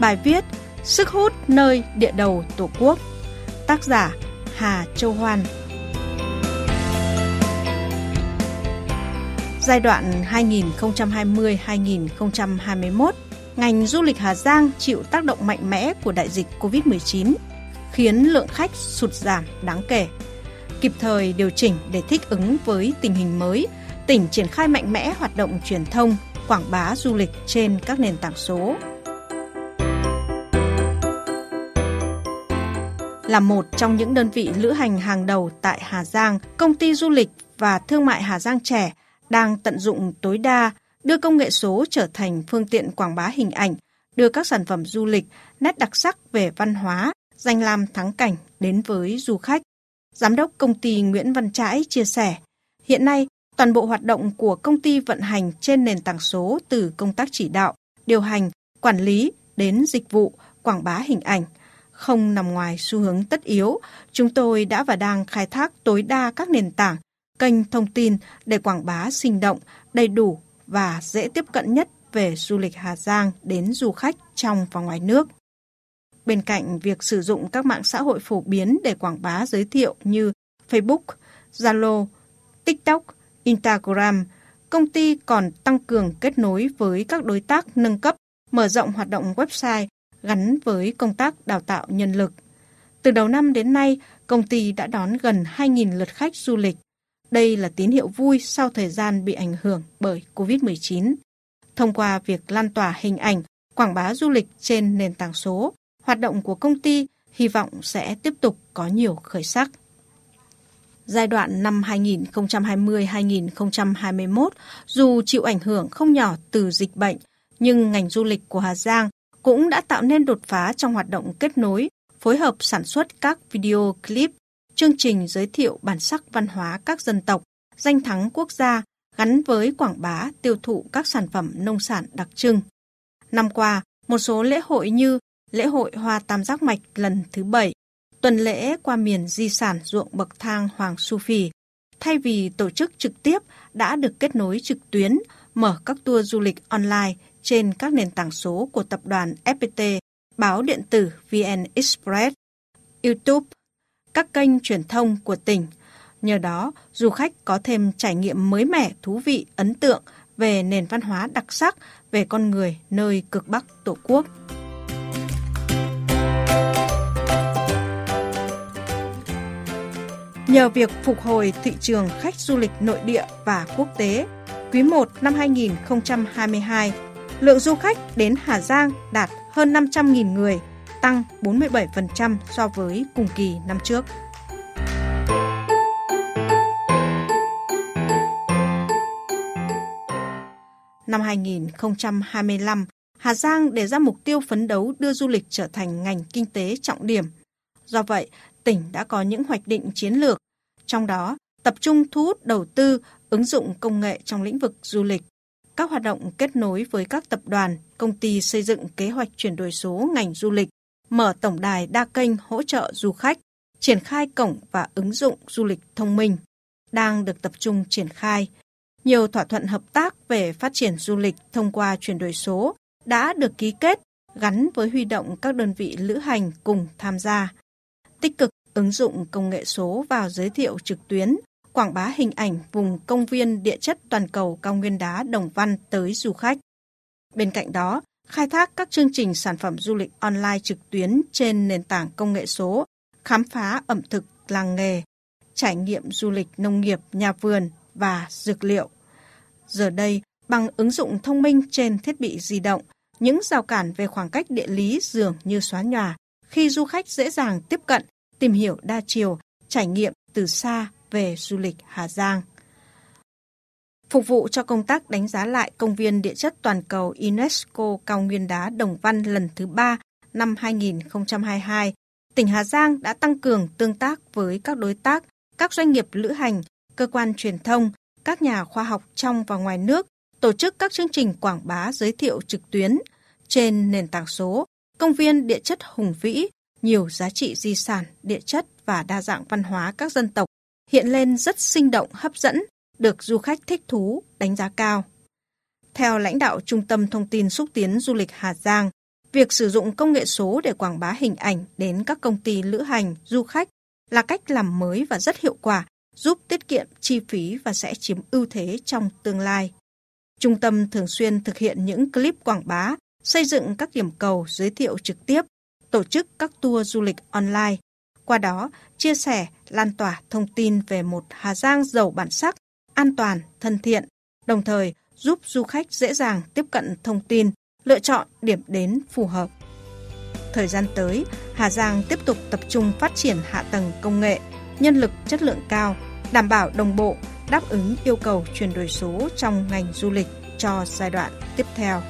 Bài viết Sức hút nơi địa đầu Tổ quốc Tác giả Hà Châu Hoan Giai đoạn 2020-2021, ngành du lịch Hà Giang chịu tác động mạnh mẽ của đại dịch COVID-19, khiến lượng khách sụt giảm đáng kể. Kịp thời điều chỉnh để thích ứng với tình hình mới, tỉnh triển khai mạnh mẽ hoạt động truyền thông, quảng bá du lịch trên các nền tảng số. Là một trong những đơn vị lữ hành hàng đầu tại Hà Giang, công ty du lịch và thương mại Hà Giang trẻ đang tận dụng tối đa đưa công nghệ số trở thành phương tiện quảng bá hình ảnh, đưa các sản phẩm du lịch, nét đặc sắc về văn hóa, danh lam thắng cảnh đến với du khách. Giám đốc công ty Nguyễn Văn Trãi chia sẻ, hiện nay toàn bộ hoạt động của công ty vận hành trên nền tảng số từ công tác chỉ đạo, điều hành, quản lý đến dịch vụ, quảng bá hình ảnh. Không nằm ngoài xu hướng tất yếu, chúng tôi đã và đang khai thác tối đa các nền tảng, kênh thông tin để quảng bá sinh động, đầy đủ và dễ tiếp cận nhất về du lịch Hà Giang đến du khách trong và ngoài nước. Bên cạnh việc sử dụng các mạng xã hội phổ biến để quảng bá giới thiệu như Facebook, Zalo, TikTok, Instagram, công ty còn tăng cường kết nối với các đối tác nâng cấp, mở rộng hoạt động website gắn với công tác đào tạo nhân lực. Từ đầu năm đến nay, công ty đã đón gần 2.000 lượt khách du lịch. Đây là tín hiệu vui sau thời gian bị ảnh hưởng bởi COVID-19. Thông qua việc lan tỏa hình ảnh, quảng bá du lịch trên nền tảng số, hoạt động của công ty hy vọng sẽ tiếp tục có nhiều khởi sắc. Giai đoạn năm 2020-2021, dù chịu ảnh hưởng không nhỏ từ dịch bệnh, nhưng ngành du lịch của Hà Giang cũng đã tạo nên đột phá trong hoạt động kết nối, phối hợp sản xuất các video clip, chương trình giới thiệu bản sắc văn hóa các dân tộc, danh thắng quốc gia gắn với quảng bá tiêu thụ các sản phẩm nông sản đặc trưng. Năm qua, một số lễ hội như lễ hội Hoa Tam Giác Mạch lần thứ bảy, tuần lễ qua miền di sản ruộng bậc thang Hoàng Su Phi thay vì tổ chức trực tiếp đã được kết nối trực tuyến, mở các tour du lịch online trên các nền tảng số của tập đoàn FPT, báo điện tử VN Express, YouTube, các kênh truyền thông của tỉnh. Nhờ đó, du khách có thêm trải nghiệm mới mẻ, thú vị, ấn tượng về nền văn hóa đặc sắc, về con người nơi cực Bắc Tổ quốc. Nhờ việc phục hồi thị trường khách du lịch nội địa và quốc tế, quý 1 năm 2022, lượng du khách đến Hà Giang đạt hơn 500.000 người, tăng 47% so với cùng kỳ năm trước. Năm 2025, Hà Giang đề ra mục tiêu phấn đấu đưa du lịch trở thành ngành kinh tế trọng điểm. Do vậy, tỉnh đã có những hoạch định chiến lược, trong đó tập trung thu hút đầu tư, ứng dụng công nghệ trong lĩnh vực du lịch. Các hoạt động kết nối với các tập đoàn, công ty xây dựng kế hoạch chuyển đổi số ngành du lịch, mở tổng đài đa kênh hỗ trợ du khách, triển khai cổng và ứng dụng du lịch thông minh, đang được tập trung triển khai. Nhiều thỏa thuận hợp tác về phát triển du lịch thông qua chuyển đổi số đã được ký kết gắn với huy động các đơn vị lữ hành cùng tham gia. Tích cực ứng dụng công nghệ số vào giới thiệu trực tuyến, quảng bá hình ảnh vùng công viên địa chất toàn cầu cao nguyên đá Đồng Văn tới du khách. Bên cạnh đó, khai thác các chương trình sản phẩm du lịch online trực tuyến trên nền tảng công nghệ số, khám phá ẩm thực làng nghề, trải nghiệm du lịch nông nghiệp, nhà vườn và dược liệu. Giờ đây, bằng ứng dụng thông minh trên thiết bị di động, những rào cản về khoảng cách địa lý dường như xóa nhòa khi du khách dễ dàng tiếp cận tìm hiểu đa chiều, trải nghiệm từ xa về du lịch Hà Giang. Phục vụ cho công tác đánh giá lại công viên địa chất toàn cầu UNESCO cao nguyên đá Đồng Văn lần thứ ba năm 2022, tỉnh Hà Giang đã tăng cường tương tác với các đối tác, các doanh nghiệp lữ hành, cơ quan truyền thông, các nhà khoa học trong và ngoài nước, tổ chức các chương trình quảng bá giới thiệu trực tuyến trên nền tảng số Công viên địa chất hùng vĩ nhiều giá trị di sản, địa chất và đa dạng văn hóa các dân tộc hiện lên rất sinh động, hấp dẫn, được du khách thích thú, đánh giá cao. Theo lãnh đạo Trung tâm Thông tin Xúc tiến Du lịch Hà Giang, việc sử dụng công nghệ số để quảng bá hình ảnh đến các công ty lữ hành, du khách là cách làm mới và rất hiệu quả, giúp tiết kiệm chi phí và sẽ chiếm ưu thế trong tương lai. Trung tâm thường xuyên thực hiện những clip quảng bá, xây dựng các điểm cầu giới thiệu trực tiếp, tổ chức các tour du lịch online. Qua đó, chia sẻ, lan tỏa thông tin về một Hà Giang giàu bản sắc, an toàn, thân thiện, đồng thời giúp du khách dễ dàng tiếp cận thông tin, lựa chọn điểm đến phù hợp. Thời gian tới, Hà Giang tiếp tục tập trung phát triển hạ tầng công nghệ, nhân lực chất lượng cao, đảm bảo đồng bộ, đáp ứng yêu cầu chuyển đổi số trong ngành du lịch cho giai đoạn tiếp theo.